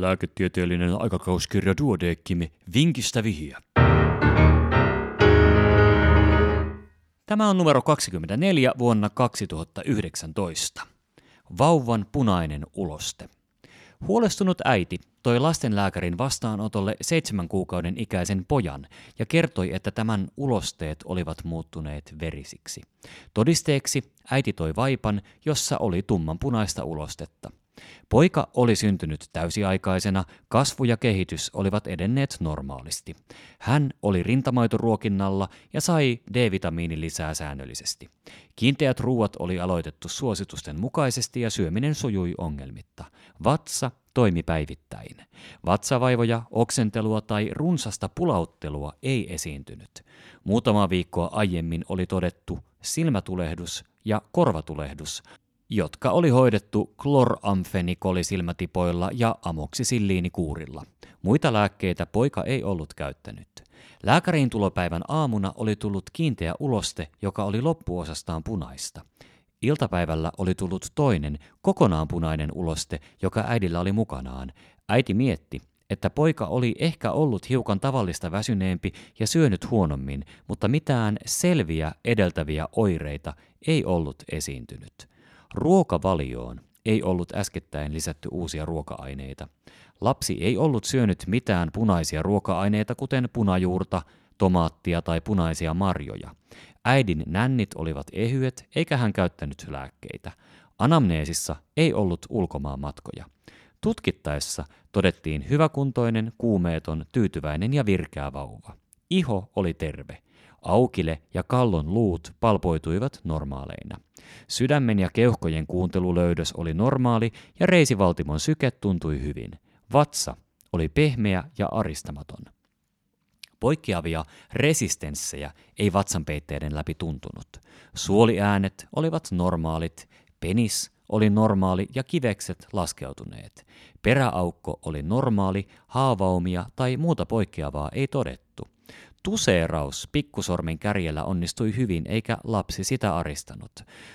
Lääketieteellinen aikakauskirja Duodeckim Vinkistä vihiä. Tämä on numero 24 vuonna 2019. Vauvan punainen uloste. Huolestunut äiti toi lastenlääkärin vastaanotolle seitsemän kuukauden ikäisen pojan ja kertoi, että tämän ulosteet olivat muuttuneet verisiksi. Todisteeksi äiti toi vaipan, jossa oli tummanpunaista ulostetta. Poika oli syntynyt täysiaikaisena, kasvu ja kehitys olivat edenneet normaalisti. Hän oli rintamaitoruokinnalla ja sai D-vitamiinin lisää säännöllisesti. Kiinteät ruuat oli aloitettu suositusten mukaisesti ja syöminen sujui ongelmitta. Vatsa toimi päivittäin. Vatsavaivoja, oksentelua tai runsasta pulauttelua ei esiintynyt. Muutama viikkoa aiemmin oli todettu silmätulehdus ja korvatulehdus, jotka oli hoidettu kloramfenikolisilmätipoilla ja amoksisilliinikuurilla. Muita lääkkeitä poika ei ollut käyttänyt. Lääkäriin tulopäivän aamuna oli tullut kiinteä uloste, joka oli loppuosastaan punaista. Iltapäivällä oli tullut toinen, kokonaan punainen uloste, joka äidillä oli mukanaan. Äiti mietti, että poika oli ehkä ollut hiukan tavallista väsyneempi ja syönyt huonommin, mutta mitään selviä edeltäviä oireita ei ollut esiintynyt. Ruokavalioon ei ollut äskettäin lisätty uusia ruoka-aineita. Lapsi ei ollut syönyt mitään punaisia ruoka-aineita, kuten punajuurta, tomaattia tai punaisia marjoja. Äidin nännit olivat ehyet, eikä hän käyttänyt lääkkeitä. Anamneesissa ei ollut ulkomaan matkoja. Tutkittaessa todettiin hyväkuntoinen, kuumeeton, tyytyväinen ja virkeä vauva. Iho oli terve. Aukile ja kallon luut palpoituivat normaaleina. Sydämen ja keuhkojen kuuntelulöydös oli normaali ja reisivaltimon syke tuntui hyvin. Vatsa oli pehmeä ja aristamaton. Poikkeavia resistenssejä ei vatsanpeitteiden läpi tuntunut. Suoliäänet olivat normaalit, penis oli normaali ja kivekset laskeutuneet. Peräaukko oli normaali, haavaumia tai muuta poikkeavaa ei todettu. Tuseeraus pikkusormin kärjellä onnistui hyvin, eikä lapsi sitä aristanut.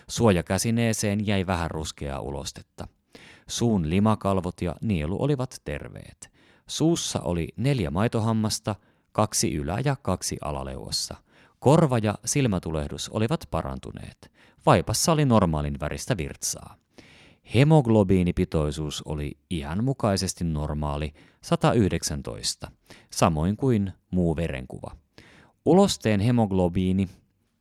Suojakäsineeseen jäi vähän ruskeaa ulostetta. Suun limakalvot ja nielu olivat terveet. Suussa oli neljä maitohammasta, kaksi ylä- ja kaksi alaleuassa. Korva ja silmätulehdus olivat parantuneet. Vaipassa oli normaalin väristä virtsaa. Hemoglobiinipitoisuus oli ihan mukaisesti normaali 119, samoin kuin muu verenkuva. Ulosteen hemoglobiini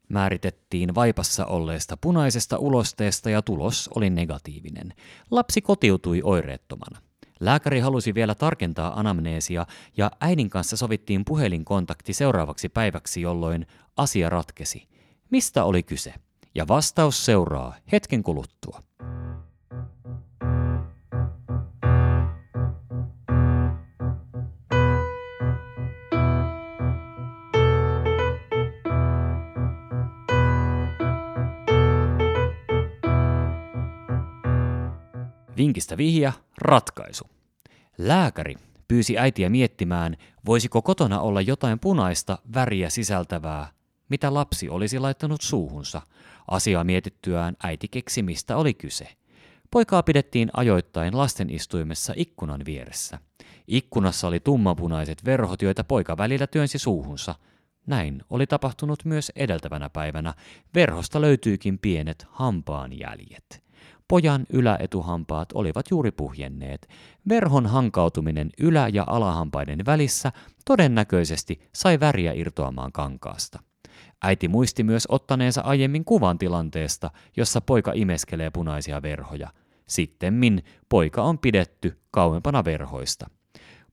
määritettiin vaipassa olleesta punaisesta ulosteesta ja tulos oli negatiivinen. Lapsi kotiutui oireettomana. Lääkäri halusi vielä tarkentaa anamneesia ja äidin kanssa sovittiin puhelinkontakti seuraavaksi päiväksi, jolloin asia ratkesi. Mistä oli kyse? Ja vastaus seuraa hetken kuluttua. Vinkistä vihja, ratkaisu. Lääkäri pyysi äitiä miettimään, voisiko kotona olla jotain punaista väriä sisältävää, mitä lapsi olisi laittanut suuhunsa. Asiaa mietittyään äiti keksi, mistä oli kyse. Poikaa pidettiin ajoittain lastenistuimessa ikkunan vieressä. Ikkunassa oli tummapunaiset verhot, joita poika välillä työnsi suuhunsa. Näin oli tapahtunut myös edeltävänä päivänä. Verhosta löytyykin pienet hampaanjäljet. Pojan yläetuhampaat olivat juuri puhjenneet. Verhon hankautuminen ylä- ja alahampaiden välissä todennäköisesti sai väriä irtoamaan kankaasta. Äiti muisti myös ottaneensa aiemmin kuvan tilanteesta, jossa poika imeskelee punaisia verhoja. Sittemmin poika on pidetty kauempana verhoista.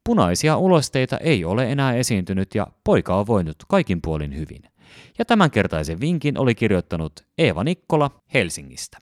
Punaisia ulosteita ei ole enää esiintynyt ja poika on voinut kaikin puolin hyvin. Ja tämänkertaisen vinkin oli kirjoittanut Eeva Nikkola Helsingistä.